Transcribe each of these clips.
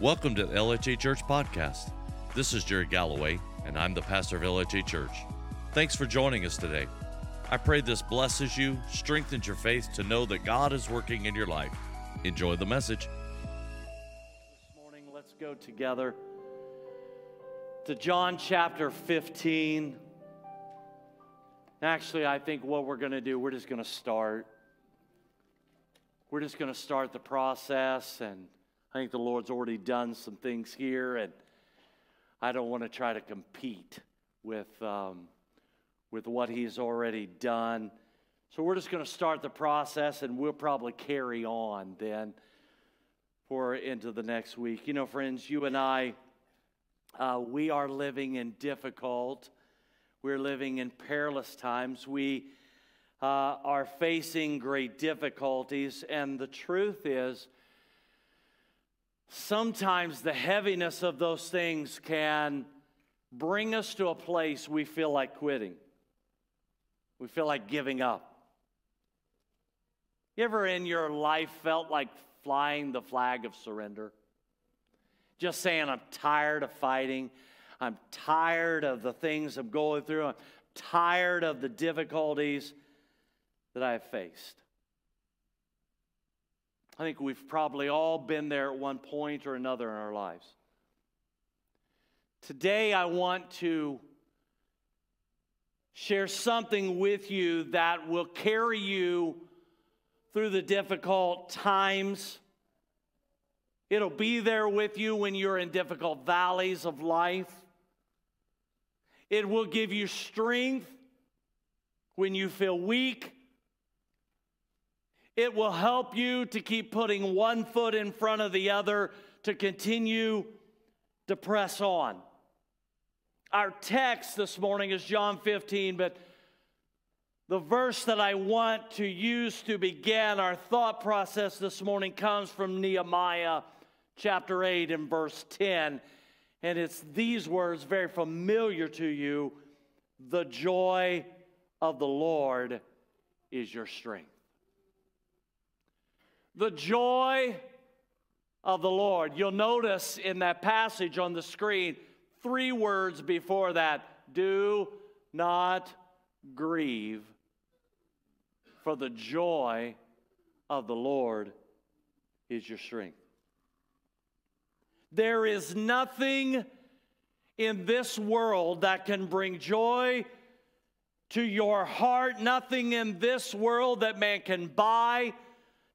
Welcome to the LHA Church Podcast. This is Jerry Galloway, and I'm the pastor of LHA Church. Thanks for joining us today. I pray this blesses you, strengthens your faith to know that God is working in your life. Enjoy the message. This morning, let's go together to John chapter 15. Actually, I think what we're going to do, we're just going to start. We're just going to start the process, and I think the Lord's already done some things here, and I don't want to try to compete with, um, with what He's already done. So we're just going to start the process, and we'll probably carry on then for into the next week. You know, friends, you and I, uh, we are living in difficult, we're living in perilous times. We uh, are facing great difficulties, and the truth is, sometimes the heaviness of those things can bring us to a place we feel like quitting. We feel like giving up. You ever in your life felt like flying the flag of surrender? Just saying, I'm tired of fighting. I'm tired of the things I'm going through. I'm tired of the difficulties that I have faced. I think we've probably all been there at one point or another in our lives. Today, I want to share something with you that will carry you through the difficult times. It'll be there with you when you're in difficult valleys of life. It will give you strength when you feel weak. It will help you to keep putting one foot in front of the other to continue to press on. Our text this morning is John 15, but the verse that I want to use to begin our thought process this morning comes from Nehemiah chapter 8 and verse 10. And it's these words, very familiar to you the joy of the Lord is your strength. The joy of the Lord. You'll notice in that passage on the screen, three words before that do not grieve, for the joy of the Lord is your strength. There is nothing in this world that can bring joy to your heart, nothing in this world that man can buy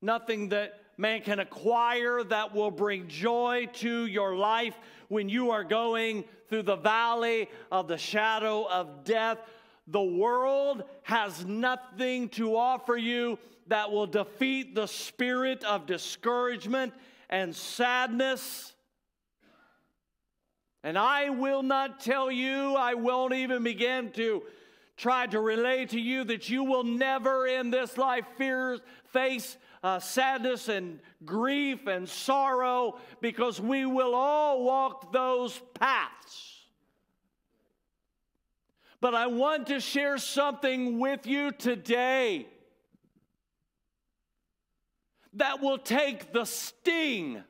nothing that man can acquire that will bring joy to your life when you are going through the valley of the shadow of death. The world has nothing to offer you that will defeat the spirit of discouragement and sadness. And I will not tell you, I won't even begin to try to relay to you that you will never in this life face uh, sadness and grief and sorrow because we will all walk those paths. But I want to share something with you today that will take the sting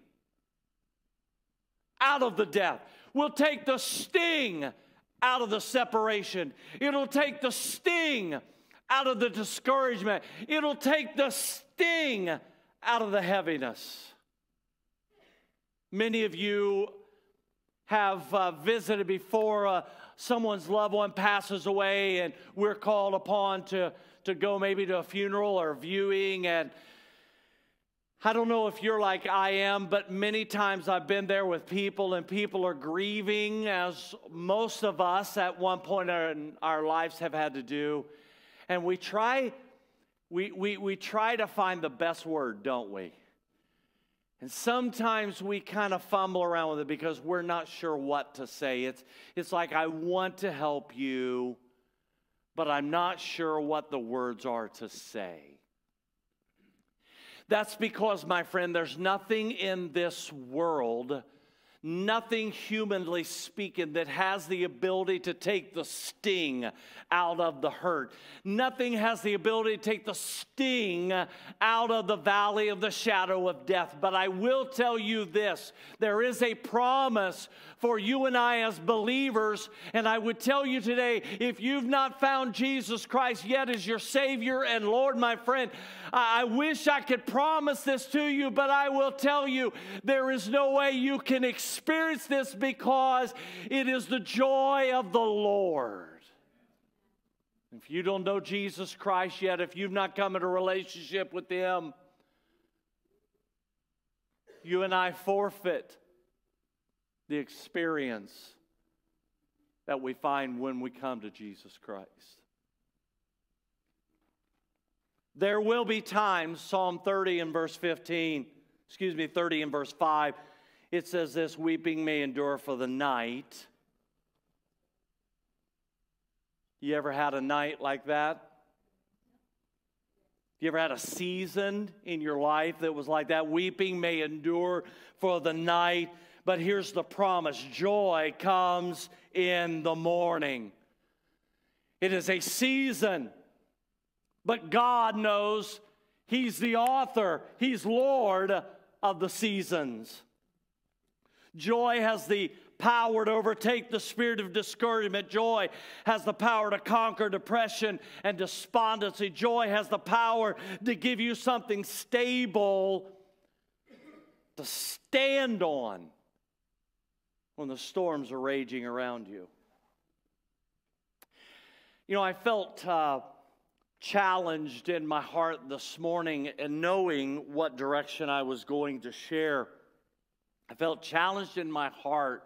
out of the death, will take the sting out of the separation, it'll take the sting out of the discouragement. It'll take the sting out of the heaviness. Many of you have uh, visited before uh, someone's loved one passes away, and we're called upon to, to go maybe to a funeral or viewing. And I don't know if you're like I am, but many times I've been there with people, and people are grieving, as most of us at one point in our lives have had to do. And we try, we, we, we try to find the best word, don't we? And sometimes we kind of fumble around with it because we're not sure what to say. It's, it's like, I want to help you, but I'm not sure what the words are to say. That's because, my friend, there's nothing in this world nothing humanly speaking that has the ability to take the sting out of the hurt. Nothing has the ability to take the sting out of the valley of the shadow of death. But I will tell you this there is a promise for you and I as believers. And I would tell you today if you've not found Jesus Christ yet as your Savior and Lord, my friend, I wish I could promise this to you, but I will tell you there is no way you can experience this because it is the joy of the Lord. If you don't know Jesus Christ yet, if you've not come into a relationship with Him, you and I forfeit the experience that we find when we come to Jesus Christ. There will be times, Psalm 30 and verse 15, excuse me, 30 and verse 5, it says this weeping may endure for the night. You ever had a night like that? You ever had a season in your life that was like that? Weeping may endure for the night, but here's the promise joy comes in the morning. It is a season but God knows He's the author, He's Lord of the seasons. Joy has the power to overtake the spirit of discouragement. Joy has the power to conquer depression and despondency. Joy has the power to give you something stable to stand on when the storms are raging around you. You know, I felt. Uh, challenged in my heart this morning and knowing what direction I was going to share. I felt challenged in my heart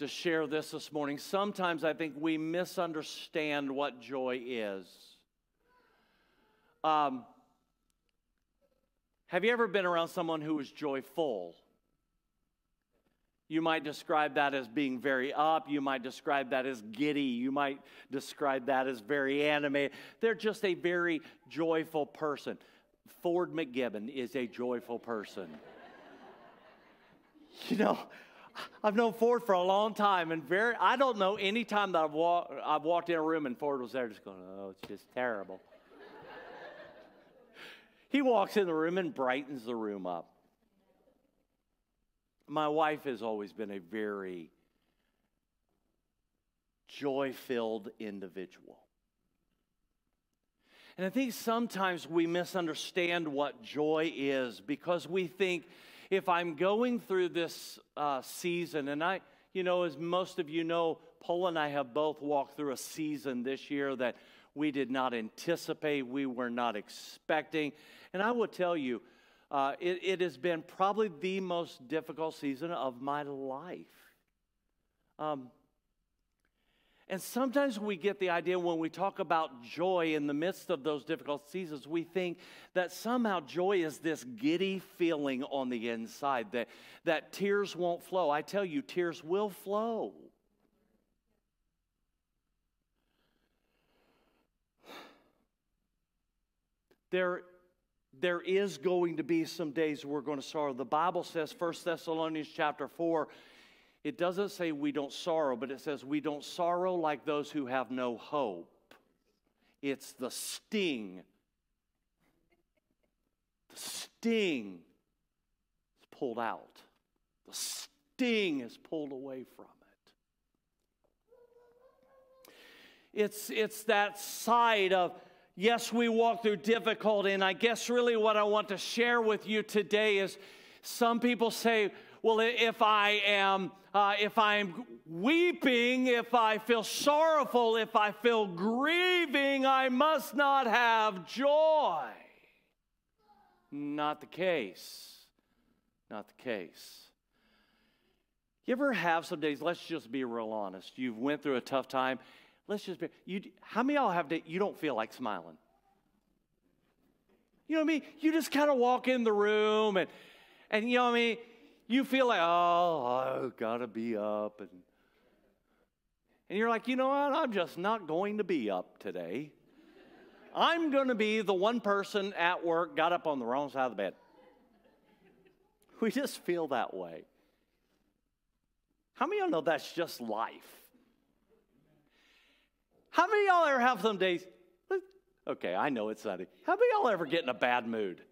to share this this morning. Sometimes I think we misunderstand what joy is. Um, have you ever been around someone who is joyful? You might describe that as being very up. You might describe that as giddy. You might describe that as very animated. They're just a very joyful person. Ford McGibbon is a joyful person. you know, I've known Ford for a long time, and very I don't know any time that I've, walk, I've walked in a room and Ford was there just going, oh, it's just terrible. he walks in the room and brightens the room up. My wife has always been a very joy filled individual. And I think sometimes we misunderstand what joy is because we think if I'm going through this uh, season, and I, you know, as most of you know, Paul and I have both walked through a season this year that we did not anticipate, we were not expecting. And I will tell you, uh, it, it has been probably the most difficult season of my life. Um, and sometimes we get the idea when we talk about joy in the midst of those difficult seasons, we think that somehow joy is this giddy feeling on the inside, that, that tears won't flow. I tell you, tears will flow. There there is going to be some days we're going to sorrow. The Bible says, 1 Thessalonians chapter 4, it doesn't say we don't sorrow, but it says we don't sorrow like those who have no hope. It's the sting. The sting is pulled out, the sting is pulled away from it. It's, it's that side of yes, we walk through difficulty. And I guess really what I want to share with you today is some people say, well, if I am, uh, if I'm weeping, if I feel sorrowful, if I feel grieving, I must not have joy. Not the case. Not the case. You ever have some days, let's just be real honest, you've went through a tough time let's just be, you, how many y'all have to, you don't feel like smiling? You know what I mean? You just kind of walk in the room and, and you know what I mean? You feel like, oh, I've got to be up. And, and you're like, you know what? I'm just not going to be up today. I'm going to be the one person at work got up on the wrong side of the bed. We just feel that way. How many of y'all know that's just life? How many of y'all ever have some days? Okay, I know it's Sunday. How many of y'all ever get in a bad mood?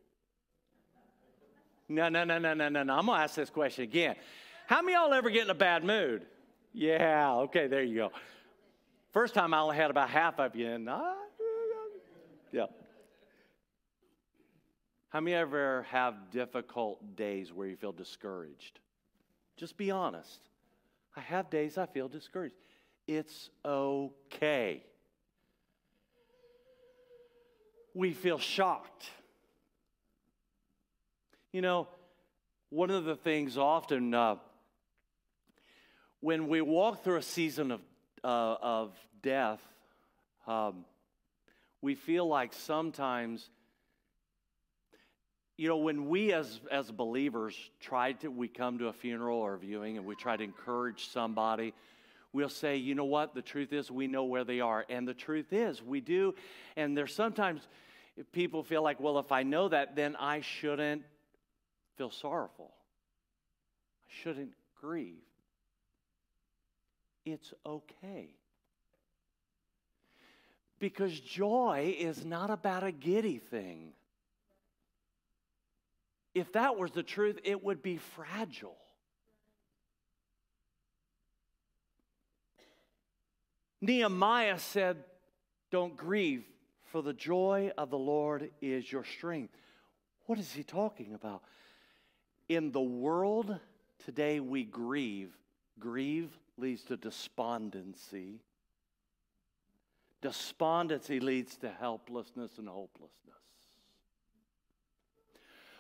No, no, no, no, no, no, no. I'm gonna ask this question again. How many of y'all ever get in a bad mood? Yeah, okay, there you go. First time I only had about half of you, and uh, yeah. How many ever have difficult days where you feel discouraged? Just be honest. I have days I feel discouraged. It's okay. We feel shocked. You know, one of the things often uh, when we walk through a season of, uh, of death, um, we feel like sometimes you know, when we as, as believers try to, we come to a funeral or a viewing and we try to encourage somebody, we'll say, you know what, the truth is we know where they are. And the truth is we do. And there's sometimes people feel like, well, if I know that, then I shouldn't feel sorrowful. I shouldn't grieve. It's okay. Because joy is not about a giddy thing if that was the truth, it would be fragile. Nehemiah said, Don't grieve, for the joy of the Lord is your strength. What is he talking about? In the world today, we grieve. Grieve leads to despondency. Despondency leads to helplessness and hopelessness.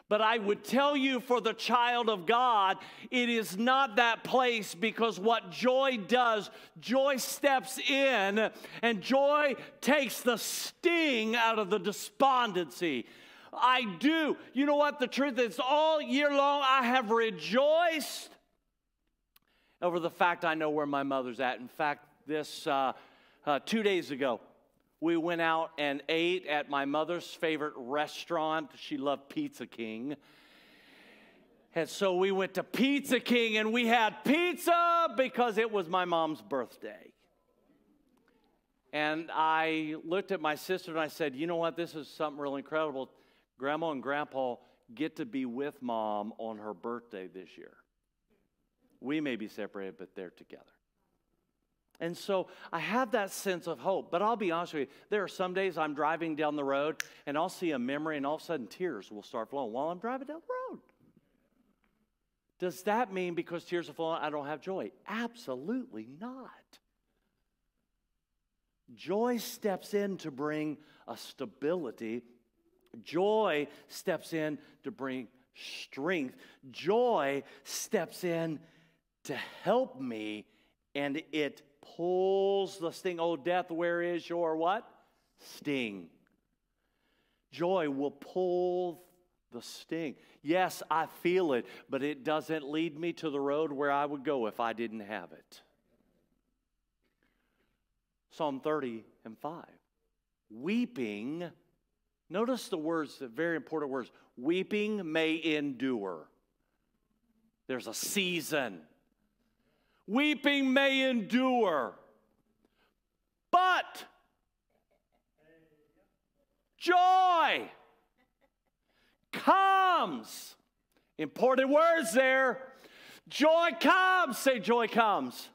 But I would tell you for the child of God, it is not that place because what joy does, joy steps in and joy takes the sting out of the despondency. I do. You know what? The truth is, all year long, I have rejoiced over the fact I know where my mother's at. In fact, this uh, uh, two days ago, we went out and ate at my mother's favorite restaurant. She loved Pizza King. And so we went to Pizza King and we had pizza because it was my mom's birthday. And I looked at my sister and I said, You know what? This is something really incredible. Grandma and Grandpa get to be with mom on her birthday this year. We may be separated, but they're together. And so I have that sense of hope. But I'll be honest with you, there are some days I'm driving down the road and I'll see a memory and all of a sudden tears will start flowing while I'm driving down the road. Does that mean because tears are flowing, I don't have joy? Absolutely not. Joy steps in to bring a stability. Joy steps in to bring strength. Joy steps in to help me, and it pulls the sting. Oh, death, where is your what? Sting. Joy will pull the sting. Yes, I feel it, but it doesn't lead me to the road where I would go if I didn't have it. Psalm 30 and 5. Weeping, notice the words, the very important words. Weeping may endure. There's a season. Weeping may endure, but joy comes. Important words there. Joy comes. Say, joy comes.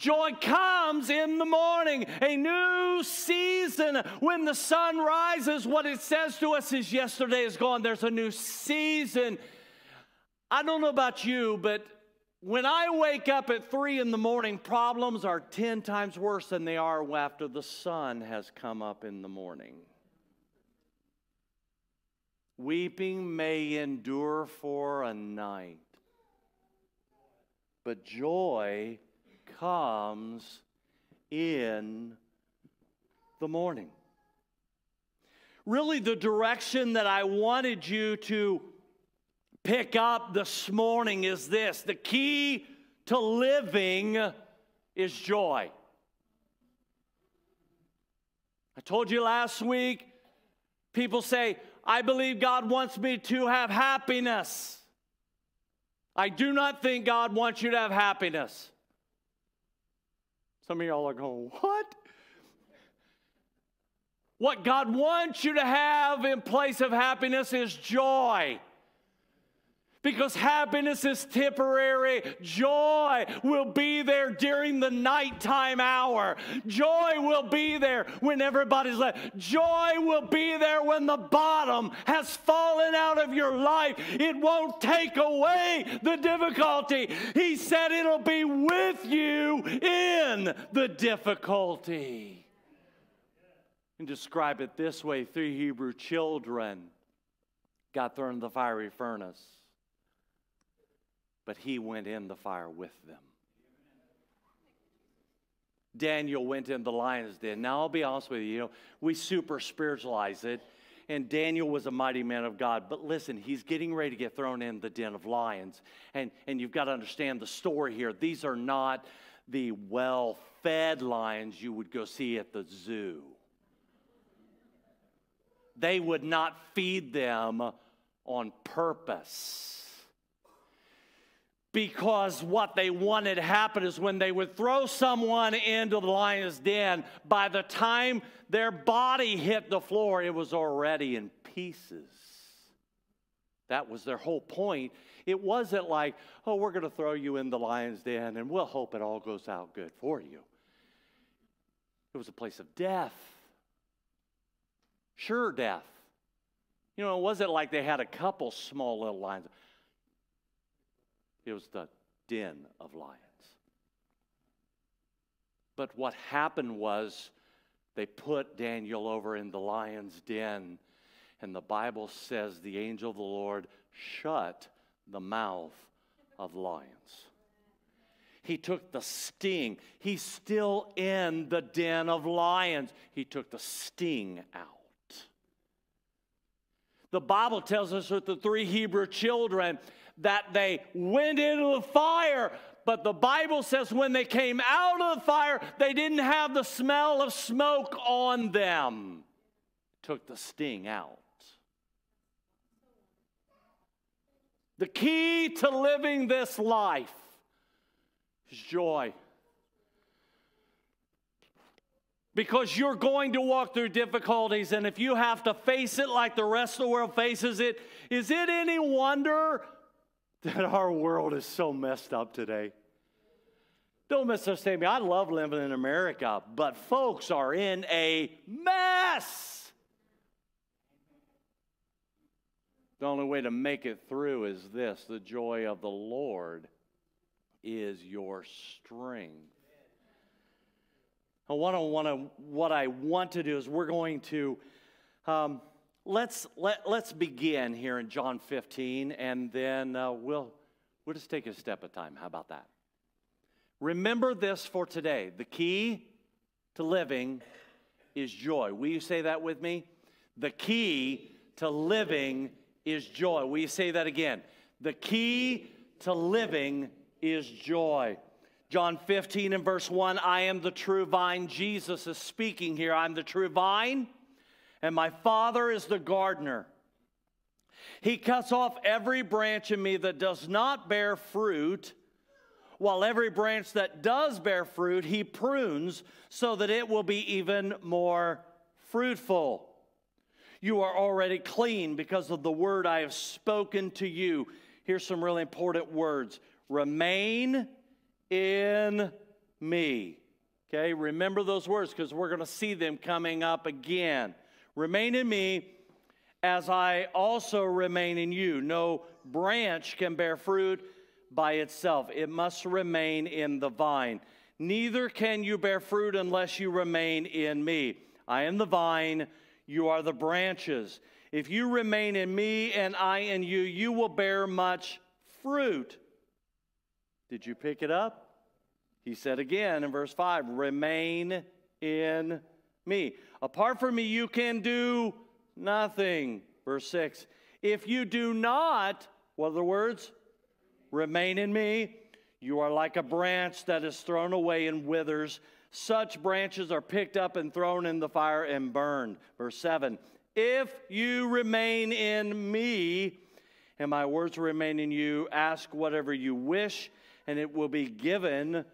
Joy comes in the morning, a new season. When the sun rises, what it says to us is yesterday is gone. There's a new season. I don't know about you, but when I wake up at three in the morning, problems are 10 times worse than they are after the sun has come up in the morning. Weeping may endure for a night, but joy comes in the morning. Really, the direction that I wanted you to pick up this morning is this the key to living is joy. I told you last week, people say, I believe God wants me to have happiness. I do not think God wants you to have happiness. Some of y'all are going, What? What God wants you to have in place of happiness is joy. Because happiness is temporary. Joy will be there during the nighttime hour. Joy will be there when everybody's left. Joy will be there when the bottom has fallen out of your life. It won't take away the difficulty. He said it'll be with you in the difficulty. And describe it this way three Hebrew children got thrown in the fiery furnace but he went in the fire with them. Daniel went in the lion's den. Now, I'll be honest with you, you know, we super spiritualize it, and Daniel was a mighty man of God. But listen, he's getting ready to get thrown in the den of lions. And, and you've got to understand the story here. These are not the well fed lions you would go see at the zoo. They would not feed them on purpose because what they wanted to happen is when they would throw someone into the lion's den, by the time their body hit the floor, it was already in pieces. That was their whole point. It wasn't like, oh, we're going to throw you in the lion's den and we'll hope it all goes out good for you. It was a place of death. Sure, death. You know, it wasn't like they had a couple small little lions. It was the den of lions. But what happened was they put Daniel over in the lion's den, and the Bible says the angel of the Lord shut the mouth of lions. He took the sting. He's still in the den of lions. He took the sting out. The Bible tells us that the three Hebrew children that they went into the fire. But the Bible says when they came out of the fire, they didn't have the smell of smoke on them. Took the sting out. The key to living this life is joy. Because you're going to walk through difficulties, and if you have to face it like the rest of the world faces it, is it any wonder that our world is so messed up today. Don't misunderstand me. I love living in America, but folks are in a mess. The only way to make it through is this the joy of the Lord is your strength. I want to, what I want to do is we're going to um, let's, let, let's begin here in John 15, and then uh, we'll, we'll just take a step at a time. How about that? Remember this for today. The key to living is joy. Will you say that with me? The key to living is joy. Will you say that again? The key to living is joy. John 15 and verse 1 I am the true vine. Jesus is speaking here. I'm the true vine and my Father is the gardener. He cuts off every branch in me that does not bear fruit, while every branch that does bear fruit, he prunes so that it will be even more fruitful. You are already clean because of the word I have spoken to you. Here's some really important words remain in me. Okay, remember those words because we're going to see them coming up again. Remain in me as I also remain in you. No branch can bear fruit by itself, it must remain in the vine. Neither can you bear fruit unless you remain in me. I am the vine, you are the branches. If you remain in me and I in you, you will bear much fruit. Did you pick it up? He said again in verse 5 remain in me. Apart from me, you can do nothing. Verse 6 If you do not, what are the words? Remain in me. You are like a branch that is thrown away and withers. Such branches are picked up and thrown in the fire and burned. Verse 7 If you remain in me, and my words remain in you. Ask whatever you wish, and it will be given,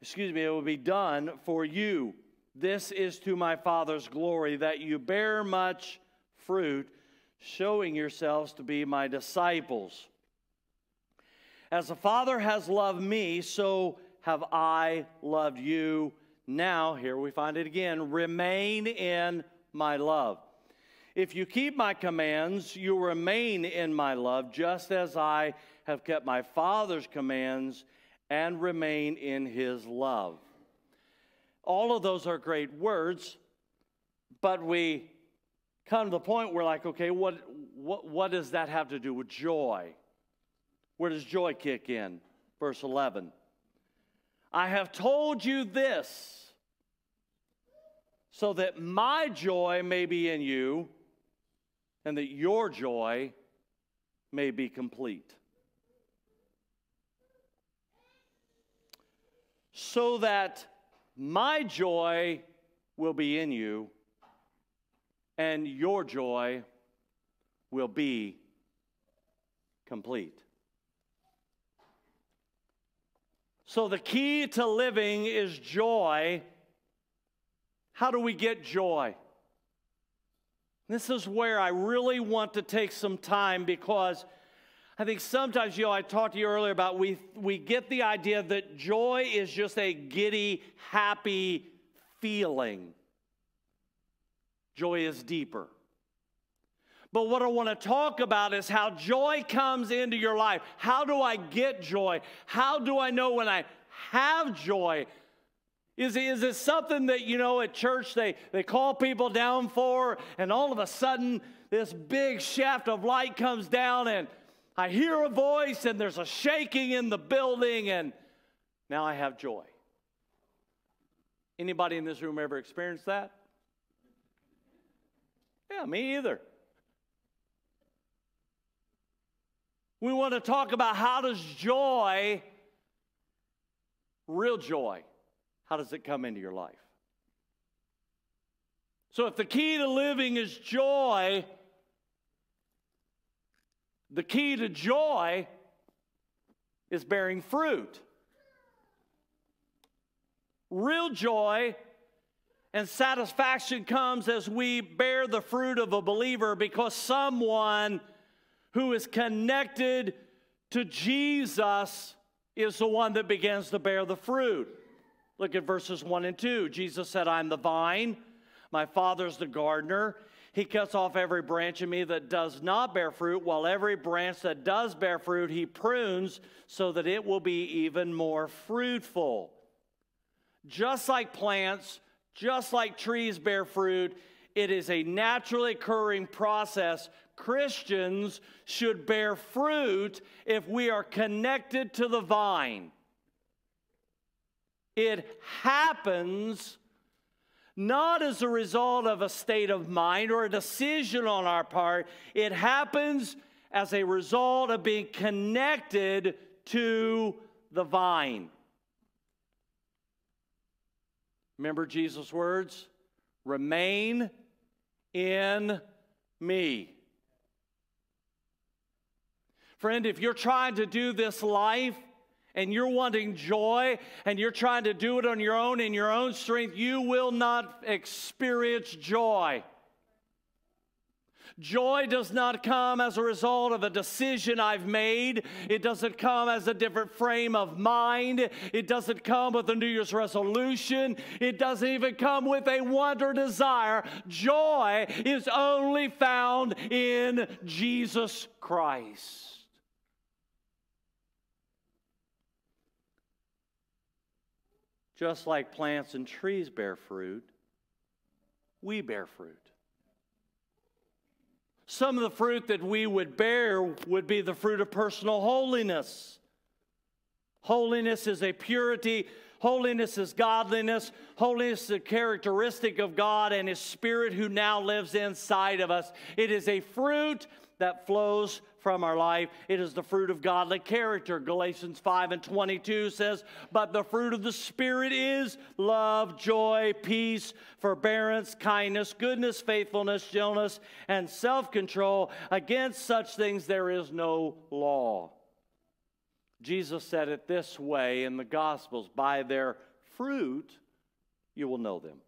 excuse me, it will be done for you. This is to my Father's glory, that you bear much fruit, showing yourselves to be my disciples. As the Father has loved me, so have I loved you. Now, here we find it again remain in my love. If you keep my commands, you remain in my love, just as I have kept my Father's commands and remain in his love. All of those are great words, but we come to the point where, like, okay, what, what, what does that have to do with joy? Where does joy kick in? Verse 11. I have told you this so that my joy may be in you and that your joy may be complete. So that my joy will be in you and your joy will be complete. So, the key to living is joy. How do we get joy? This is where I really want to take some time because I think sometimes, you know, I talked to you earlier about we, we get the idea that joy is just a giddy, happy feeling. Joy is deeper. But what I want to talk about is how joy comes into your life. How do I get joy? How do I know when I have joy? Is, is it something that, you know, at church they, they call people down for, and all of a sudden this big shaft of light comes down, and I hear a voice, and there's a shaking in the building, and now I have joy? Anybody in this room ever experienced that? Yeah, me either. We want to talk about how does joy, real joy, how does it come into your life? So, if the key to living is joy, the key to joy is bearing fruit. Real joy and satisfaction comes as we bear the fruit of a believer because someone who is connected to Jesus is the one that begins to bear the fruit. Look at verses 1 and 2. Jesus said, I'm the vine, my Father's the gardener. He cuts off every branch in me that does not bear fruit, while every branch that does bear fruit, he prunes so that it will be even more fruitful. Just like plants, just like trees bear fruit, it is a naturally occurring process. Christians should bear fruit if we are connected to the vine. It happens not as a result of a state of mind or a decision on our part, it happens as a result of being connected to the vine. Remember Jesus' words? Remain in me. Friend, if you're trying to do this life and you're wanting joy and you're trying to do it on your own in your own strength, you will not experience joy. Joy does not come as a result of a decision I've made. It doesn't come as a different frame of mind. It doesn't come with a New Year's resolution. It doesn't even come with a want or desire. Joy is only found in Jesus Christ. Just like plants and trees bear fruit, we bear fruit. Some of the fruit that we would bear would be the fruit of personal holiness. Holiness is a purity, holiness is godliness, holiness is a characteristic of God and His Spirit who now lives inside of us. It is a fruit that flows from our life. It is the fruit of godly character. Galatians 5 and 22 says, But the fruit of the Spirit is love, joy, peace, forbearance, kindness, goodness, faithfulness, gentleness, and self control. Against such things there is no law. Jesus said it this way in the Gospels By their fruit you will know them.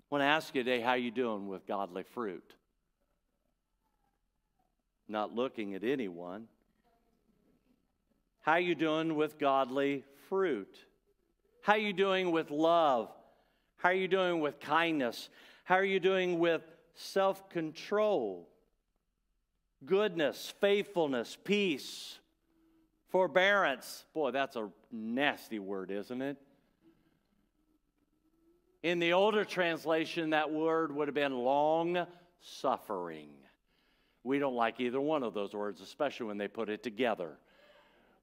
I want to ask you today how are you doing with godly fruit? Not looking at anyone. How you doing with godly fruit? How you doing with love? How are you doing with kindness? How are you doing with self-control? Goodness, faithfulness, peace, forbearance. Boy, that's a nasty word, isn't it? In the older translation, that word would have been long suffering. We don't like either one of those words, especially when they put it together.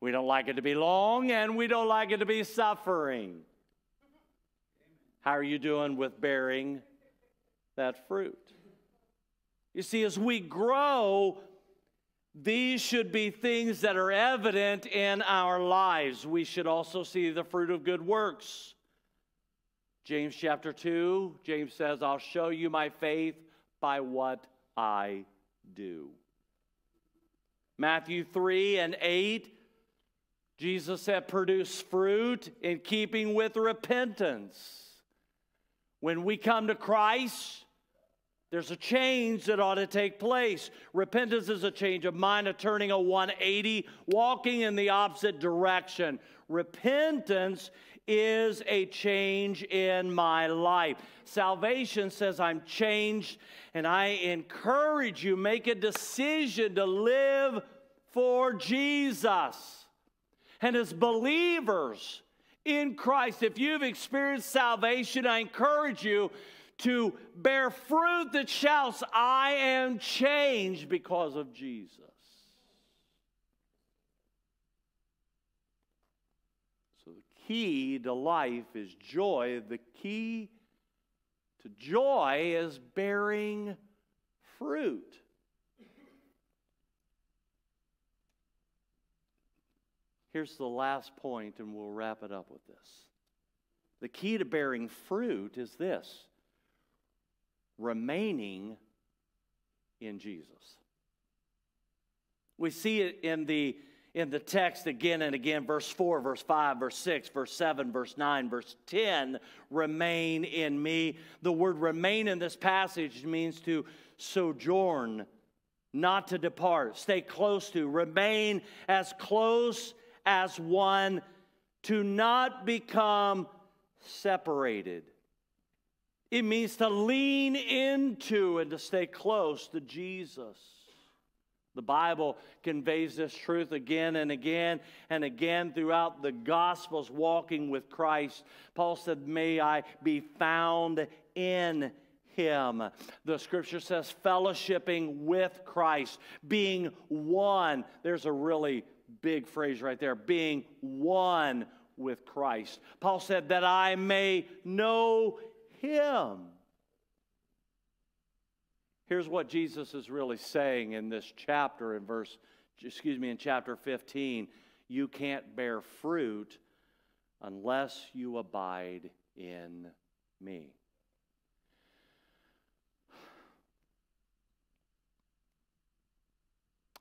We don't like it to be long and we don't like it to be suffering. How are you doing with bearing that fruit? You see, as we grow, these should be things that are evident in our lives. We should also see the fruit of good works. James chapter 2, James says, I'll show you my faith by what I do. Matthew 3 and 8, Jesus said, produce fruit in keeping with repentance. When we come to Christ, there's a change that ought to take place. Repentance is a change of mind, a turning a 180, walking in the opposite direction. Repentance is a change in my life. Salvation says I'm changed, and I encourage you make a decision to live for Jesus. And as believers in Christ, if you've experienced salvation, I encourage you to bear fruit that shouts, I am changed because of Jesus. Key to life is joy. The key to joy is bearing fruit. Here's the last point, and we'll wrap it up with this. The key to bearing fruit is this remaining in Jesus. We see it in the in the text again and again verse 4, verse 5, verse 6, verse 7, verse 9, verse 10 remain in me. The word remain in this passage means to sojourn, not to depart, stay close to, remain as close as one, to not become separated. It means to lean into and to stay close to Jesus. The Bible conveys this truth again and again and again throughout the Gospels, walking with Christ. Paul said, May I be found in him. The scripture says, fellowshipping with Christ, being one. There's a really big phrase right there being one with Christ. Paul said, That I may know him Here's what Jesus is really saying in this chapter in verse, excuse me, in chapter 15. You can't bear fruit unless you abide in me.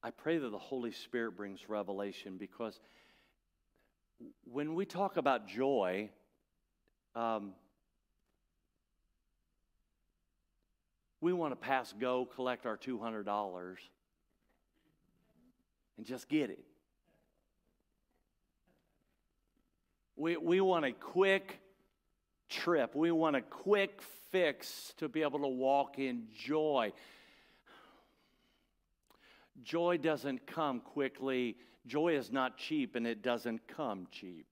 I pray that the Holy Spirit brings revelation because when we talk about joy, um, We want to pass go, collect our $200, and just get it. We, we want a quick trip. We want a quick fix to be able to walk in joy. Joy doesn't come quickly. Joy is not cheap and it doesn't come cheap.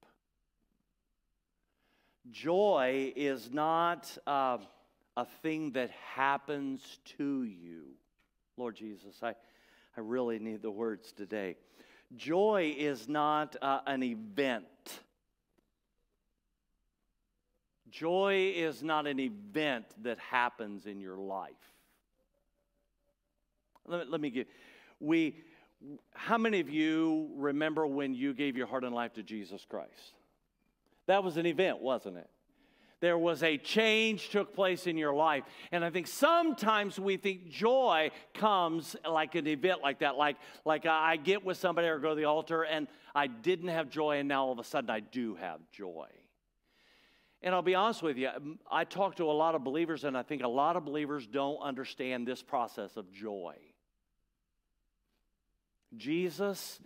Joy is not. Uh, a thing that happens to you. Lord Jesus, I, I really need the words today. Joy is not uh, an event. Joy is not an event that happens in your life. Let, me- let me give. We, how many of you remember when you gave your heart and life to Jesus Christ? That was an event, wasn't it? There was a change took place in your life. And I think sometimes we think joy comes like an event like that. Like, like I get with somebody or go to the altar and I didn't have joy and now all of a sudden I do have joy. And I'll be honest with you, I talk to a lot of believers and I think a lot of believers don't understand this process of joy. Jesus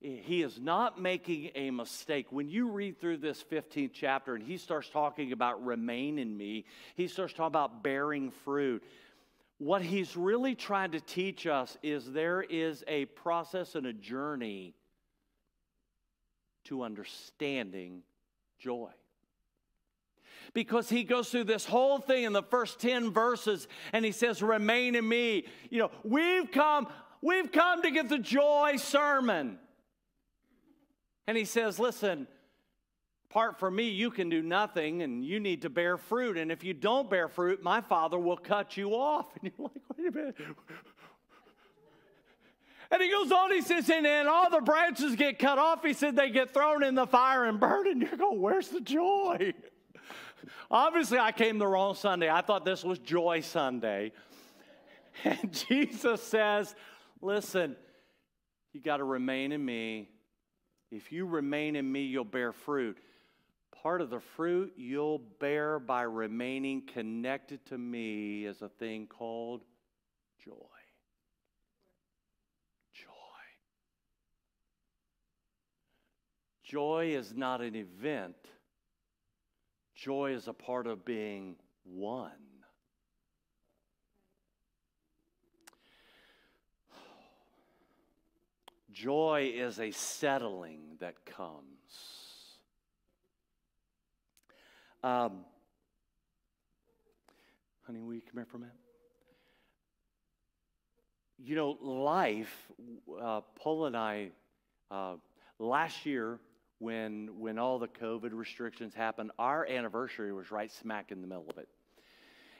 he is not making a mistake. When you read through this 15th chapter and he starts talking about remain in me, he starts talking about bearing fruit. What he's really trying to teach us is there is a process and a journey to understanding joy. Because he goes through this whole thing in the first 10 verses and he says, Remain in me. You know, we've come, we've come to get the joy sermon. And he says, Listen, apart from me, you can do nothing, and you need to bear fruit. And if you don't bear fruit, my father will cut you off. And you're like, Wait a minute. And he goes on, he says, and then all the branches get cut off. He said, they get thrown in the fire and burned. And you're going, Where's the joy? Obviously, I came the wrong Sunday. I thought this was Joy Sunday. And Jesus says, Listen, you got to remain in me if you remain in me, you'll bear fruit. Part of the fruit you'll bear by remaining connected to me is a thing called joy. Joy. Joy is not an event, joy is a part of being one. Joy is a settling that comes. Um, honey, will you come here for a minute? You know, life, uh, Paul and I, uh, last year, when, when all the COVID restrictions happened, our anniversary was right smack in the middle of it.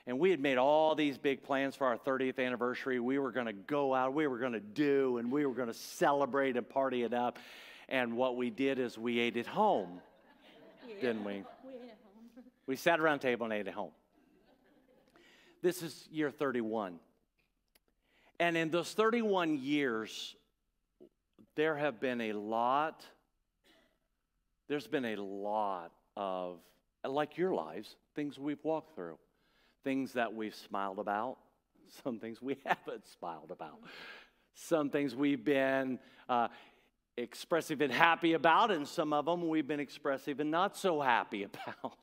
And we had made all these big plans for our 30th anniversary. We were going to go out, we were going to do, and we were going to celebrate and party it up. And what we did is we ate at home, yeah, didn't we? We ate at home. we sat around a table and ate at home. This is year 31. And in those 31 years, there have been a lot, there's been a lot of, like your lives, things we've walked through things that we've smiled about, some things we haven't smiled about, some things we've been uh, expressive and happy about, and some of them we've been expressive and not so happy about.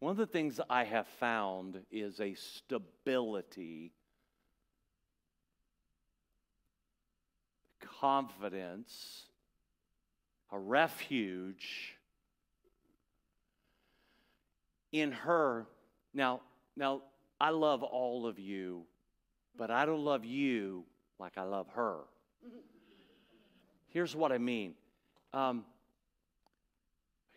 One of the things I have found is a stability, confidence, a refuge in her now, now I love all of you, but I don't love you like I love her. Here's what I mean. Um,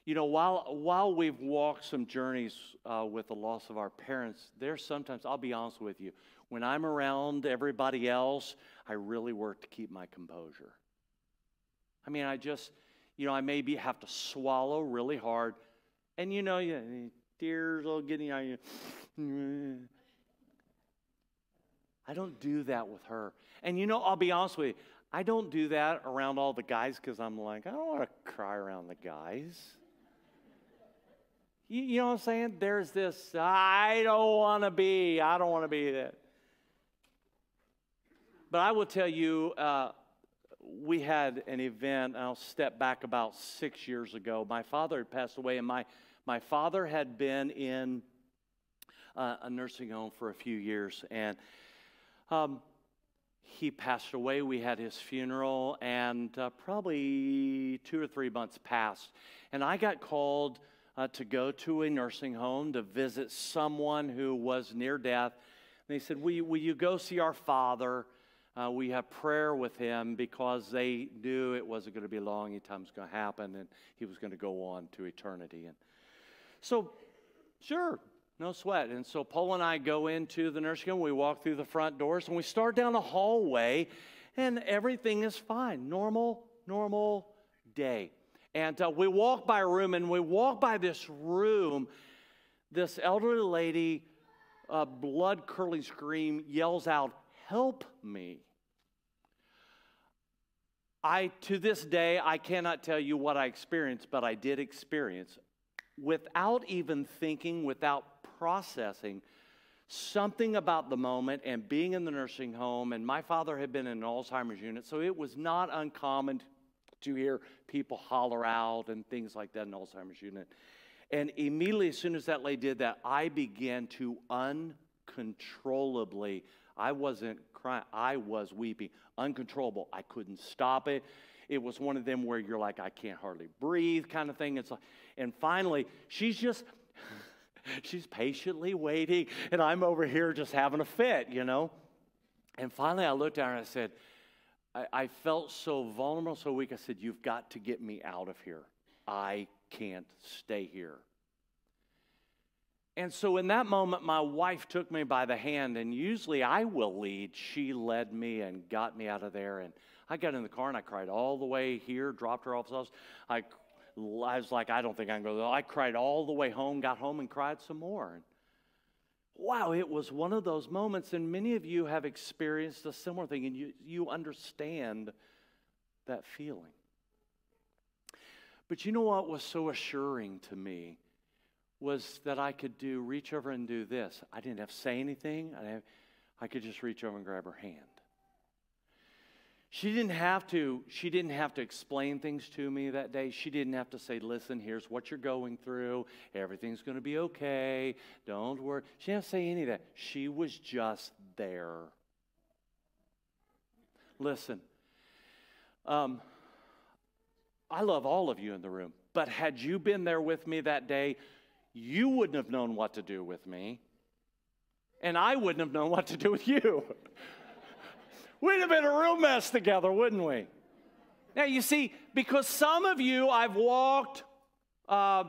you know, while, while we've walked some journeys uh, with the loss of our parents, there's sometimes, I'll be honest with you, when I'm around everybody else, I really work to keep my composure. I mean, I just, you know, I maybe have to swallow really hard. And you know, you, tears all getting out. I don't do that with her. And you know, I'll be honest with you, I don't do that around all the guys because I'm like, I don't want to cry around the guys. You, you know what I'm saying? There's this, I don't want to be, I don't want to be that. But I will tell you, uh, we had an event, I'll step back about six years ago. My father had passed away, and my my father had been in uh, a nursing home for a few years, and um, he passed away. We had his funeral, and uh, probably two or three months passed. And I got called uh, to go to a nursing home to visit someone who was near death. And they said, Will you, will you go see our father? Uh, we have prayer with him because they knew it wasn't going to be long. Time was going to happen, and he was going to go on to eternity. And so, sure, No sweat. And so Paul and I go into the nursing home. We walk through the front doors and we start down the hallway, and everything is fine. Normal, normal day. And uh, we walk by a room, and we walk by this room. This elderly lady, uh, blood curdling scream, yells out, Help me. I, to this day, I cannot tell you what I experienced, but I did experience, without even thinking, without processing, something about the moment and being in the nursing home. And my father had been in an Alzheimer's unit, so it was not uncommon to hear people holler out and things like that in Alzheimer's unit. And immediately, as soon as that lady did that, I began to uncontrollably, I wasn't crying, I was weeping, uncontrollable. I couldn't stop it. It was one of them where you're like, I can't hardly breathe kind of thing. It's like, and finally, she's just, she's patiently waiting, and I'm over here just having a fit, you know? And finally, I looked at her and I said, I, I felt so vulnerable, so weak. I said, You've got to get me out of here. I can't stay here. And so in that moment, my wife took me by the hand, and usually I will lead. She led me and got me out of there. And I got in the car and I cried all the way here, dropped her off the house. I, I was like, I don't think I can go. I cried all the way home, got home and cried some more. And wow, it was one of those moments, and many of you have experienced a similar thing, and you, you understand that feeling. But you know what was so assuring to me? Was that I could do reach over and do this. I didn't have to say anything. I, have, I could just reach over and grab her hand. She didn't have to she didn't have to explain things to me that day. She didn't have to say, "Listen, here's what you're going through. Everything's going to be okay. Don't worry." She didn't say any of that. She was just there. Listen. Um, I love all of you in the room, but had you been there with me that day, you wouldn't have known what to do with me, and I wouldn't have known what to do with you. We'd have been a real mess together, wouldn't we? Now, you see, because some of you I've walked uh,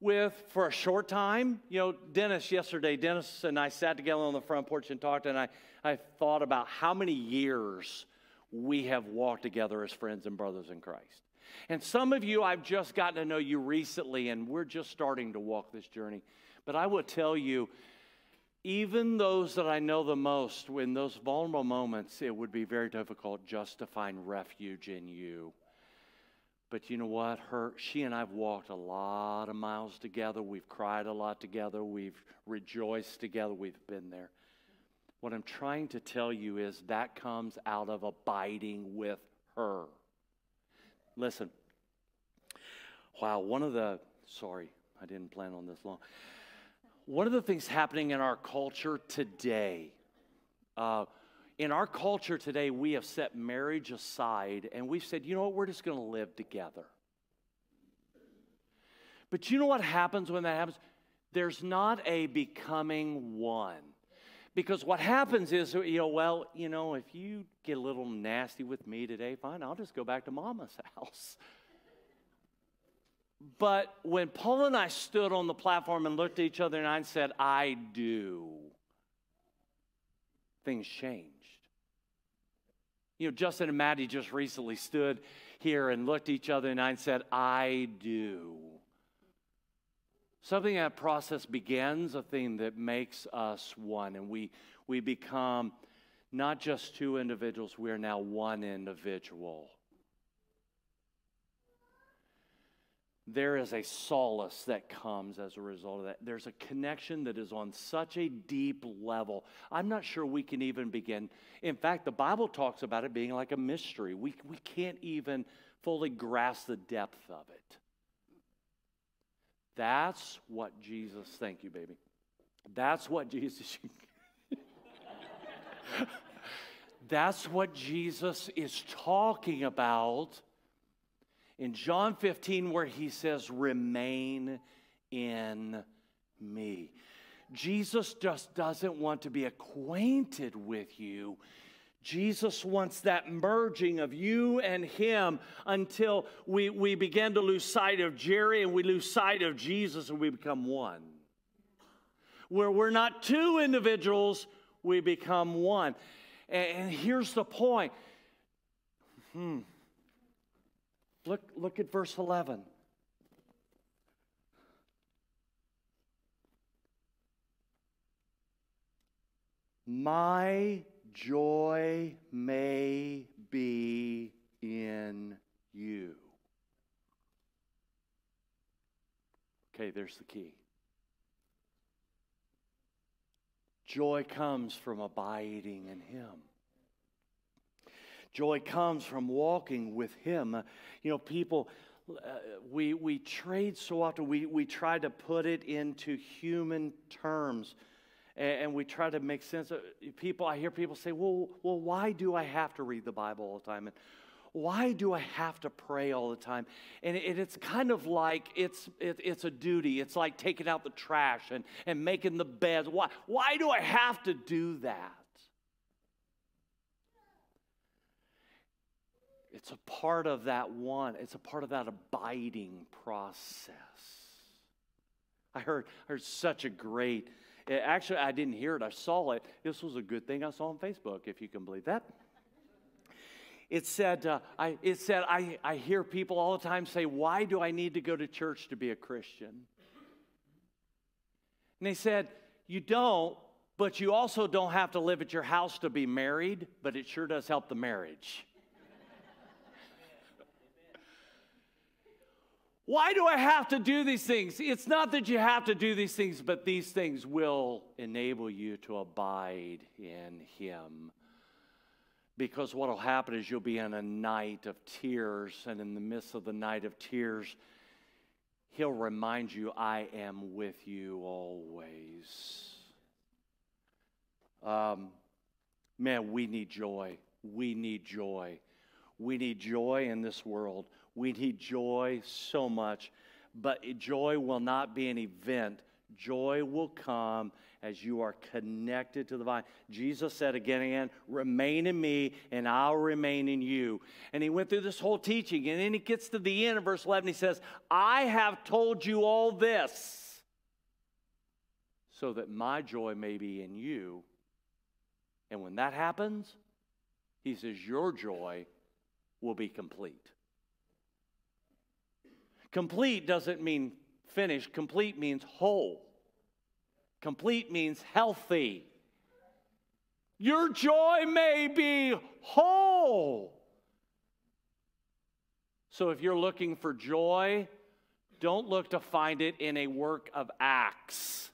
with for a short time. You know, Dennis, yesterday, Dennis and I sat together on the front porch and talked, and I, I thought about how many years we have walked together as friends and brothers in Christ. And some of you, I've just gotten to know you recently, and we're just starting to walk this journey. But I will tell you, even those that I know the most, in those vulnerable moments, it would be very difficult just to find refuge in you. But you know what? Her, she and I've walked a lot of miles together. We've cried a lot together. We've rejoiced together. We've been there. What I'm trying to tell you is that comes out of abiding with her. Listen. Wow, one of the, sorry, I didn't plan on this long. One of the things happening in our culture today, uh, in our culture today, we have set marriage aside and we've said, you know what, we're just going to live together. But you know what happens when that happens? There's not a becoming one. Because what happens is, you know, well, you know, if you get a little nasty with me today, fine, I'll just go back to mama's house. But when Paul and I stood on the platform and looked at each other and I said, I do, things changed. You know, Justin and Maddie just recently stood here and looked at each other and I said, I do. Something that process begins, a thing that makes us one, and we, we become not just two individuals, we are now one individual. There is a solace that comes as a result of that. There's a connection that is on such a deep level. I'm not sure we can even begin. In fact, the Bible talks about it being like a mystery. We, we can't even fully grasp the depth of it. That's what Jesus, thank you, baby. That's what Jesus, that's what Jesus is talking about in John 15, where he says, Remain in me. Jesus just doesn't want to be acquainted with you. Jesus wants that merging of you and him until we, we begin to lose sight of Jerry and we lose sight of Jesus and we become one. where we're not two individuals, we become one. And here's the point. Hmm. Look, look at verse 11. My joy may be in you. Okay, there's the key. Joy comes from abiding in Him. Joy comes from walking with Him. You know, people, uh, we, we trade so often, we, we try to put it into human terms and, we try to make sense of people. I hear people say, well, well, why do I have to read the Bible all the time? And why do I have to pray all the time? And it, it's kind of like it's, it, it's a duty. It's like taking out the trash and, and making the beds. Why, why do I have to do that? It's a part of that one, it's a part of that abiding process. I heard, heard such a great it, actually, I didn't hear it, I saw it. This was a good thing I saw on Facebook, if you can believe that. It said, uh, I, it said I, I hear people all the time say, Why do I need to go to church to be a Christian? And they said, You don't, but you also don't have to live at your house to be married, but it sure does help the marriage. Why do I have to do these things? It's not that you have to do these things, but these things will enable you to abide in Him. Because what will happen is you'll be in a night of tears, and in the midst of the night of tears, He'll remind you, I am with you always. Um, man, we need joy. We need joy. We need joy in this world. We need joy so much, but joy will not be an event. Joy will come as you are connected to the vine. Jesus said again and again, remain in me and I'll remain in you. And he went through this whole teaching. And then he gets to the end of verse 11. He says, I have told you all this so that my joy may be in you. And when that happens, he says, your joy will be complete. Complete doesn't mean finished, complete means whole. Complete means healthy. Your joy may be whole. So if you're looking for joy, don't look to find it in a work of acts.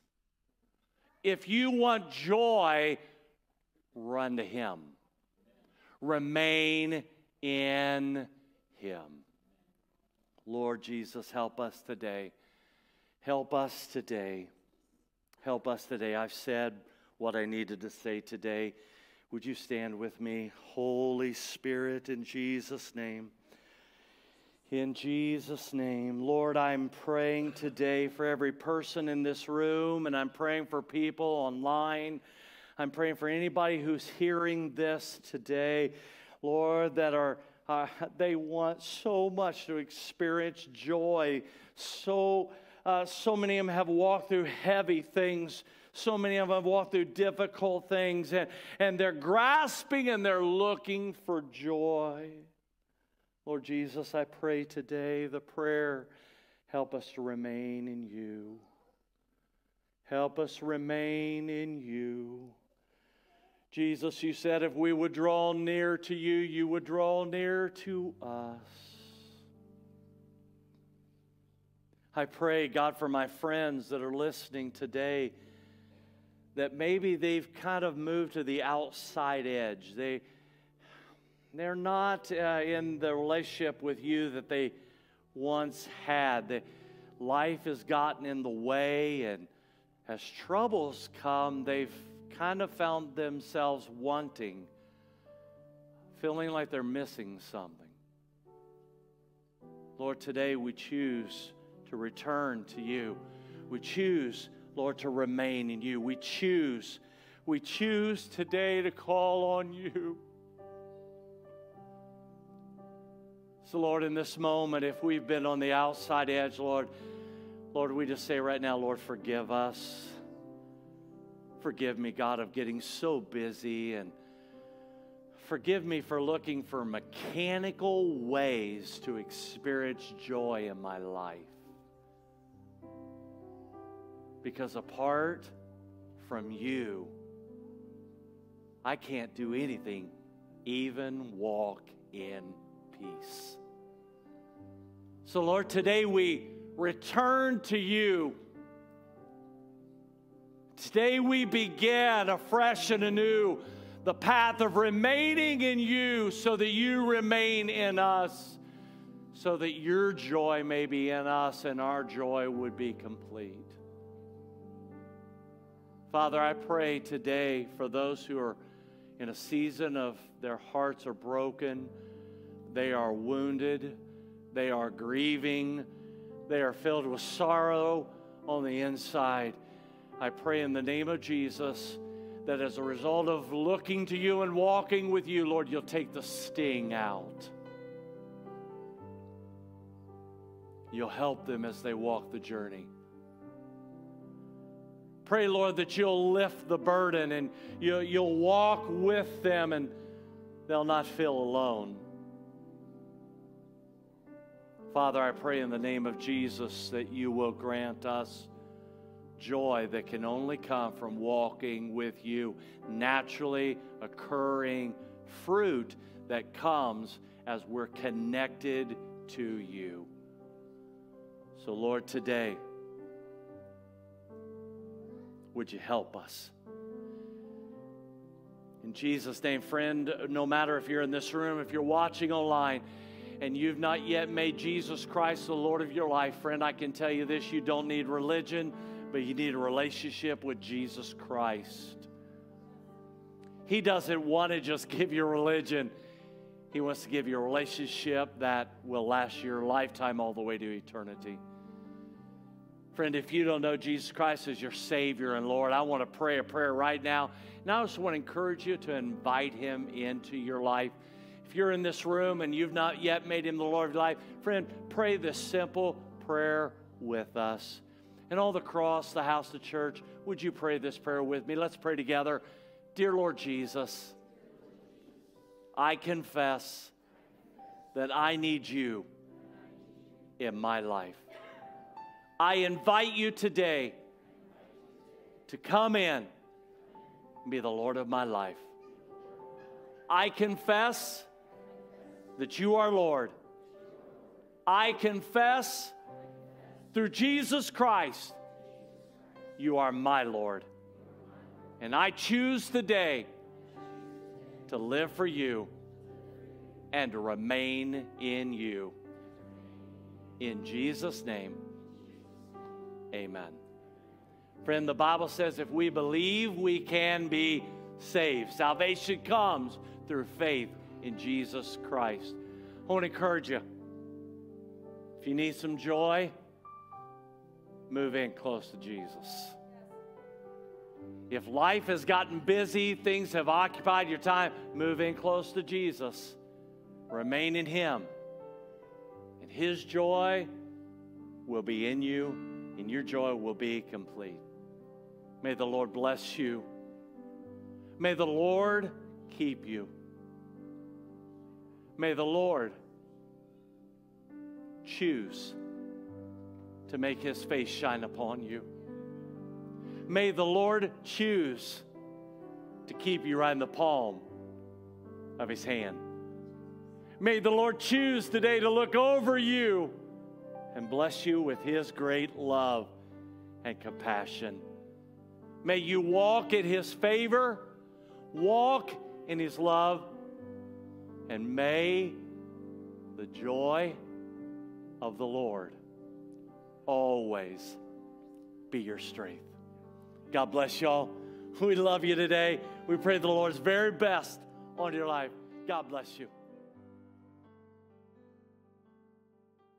If you want joy, run to Him. Remain in Him. Lord Jesus, help us today. Help us today. Help us today. I've said what I needed to say today. Would you stand with me? Holy Spirit, in Jesus' name. In Jesus' name. Lord, I'm praying today for every person in this room, and I'm praying for people online. I'm praying for anybody who's hearing this today, Lord, that are uh, they want so much to experience joy. So, uh, so many of them have walked through heavy things. So many of them have walked through difficult things, and, and they're grasping and they're looking for joy. Lord Jesus, I pray today the prayer help us to remain in you. Help us remain in you. Jesus, you said if we would draw near to you, you would draw near to us. I pray, God, for my friends that are listening today, that maybe they've kind of moved to the outside edge. They, they're not uh, in the relationship with you that they once had. The, life has gotten in the way, and as troubles come, they've kind of found themselves wanting, feeling like they're missing something. Lord, today we choose to return to you. We choose, Lord, to remain in you. We choose, we choose today to call on you. So, Lord, in this moment, if we've been on the outside edge, Lord, Lord, we just say right now, Lord, forgive us. Forgive me, God, of getting so busy and forgive me for looking for mechanical ways to experience joy in my life. Because apart from you, I can't do anything, even walk in peace. So, Lord, today we return to you. Today we begin afresh and anew the path of remaining in you so that you remain in us, so that your joy may be in us and our joy would be complete. Father, I pray today for those who are in a season of their hearts are broken, they are wounded, they are grieving, they are filled with sorrow on the inside. I pray in the name of Jesus that as a result of looking to you and walking with you, Lord, you'll take the sting out. You'll help them as they walk the journey. Pray, Lord, that you'll lift the burden and you'll, you'll walk with them and they'll not feel alone. Father, I pray in the name of Jesus that you will grant us joy that can only come from walking with you, naturally occurring fruit that comes as we're connected to you. So, Lord, today, would you help us? In Jesus' name, friend, no matter if you're in this room, if you're watching online, and you've not yet made Jesus Christ the Lord of your life, friend, I can tell you this you don't need religion, but you need a relationship with Jesus Christ. He doesn't want to just give you religion, He wants to give you a relationship that will last your lifetime all the way to eternity. Friend, if you don't know Jesus Christ as your Savior and Lord, I want to pray a prayer right now. And I just want to encourage you to invite Him into your life. If you're in this room and you've not yet made Him the Lord of your life, friend, pray this simple prayer with us. And all the cross, the house, the church, would you pray this prayer with me? Let's pray together. Dear Lord Jesus, I confess that I need you in my life. I invite you today to come in and be the Lord of my life. I confess that you are Lord. I confess through Jesus Christ, you are my Lord. And I choose today to live for you and to remain in you. In Jesus' name. Amen. Friend, the Bible says if we believe, we can be saved. Salvation comes through faith in Jesus Christ. I want to encourage you. If you need some joy, move in close to Jesus. If life has gotten busy, things have occupied your time, move in close to Jesus. Remain in Him. And His joy will be in you and your joy will be complete. May the Lord bless you. May the Lord keep you. May the Lord choose to make his face shine upon you. May the Lord choose to keep you right in the palm of his hand. May the Lord choose today to look over you and bless you with His great love and compassion. May you walk in His favor, walk in His love, and may the joy of the Lord always be your strength. God bless y'all. We love you today. We pray the Lord's very best on your life. God bless you.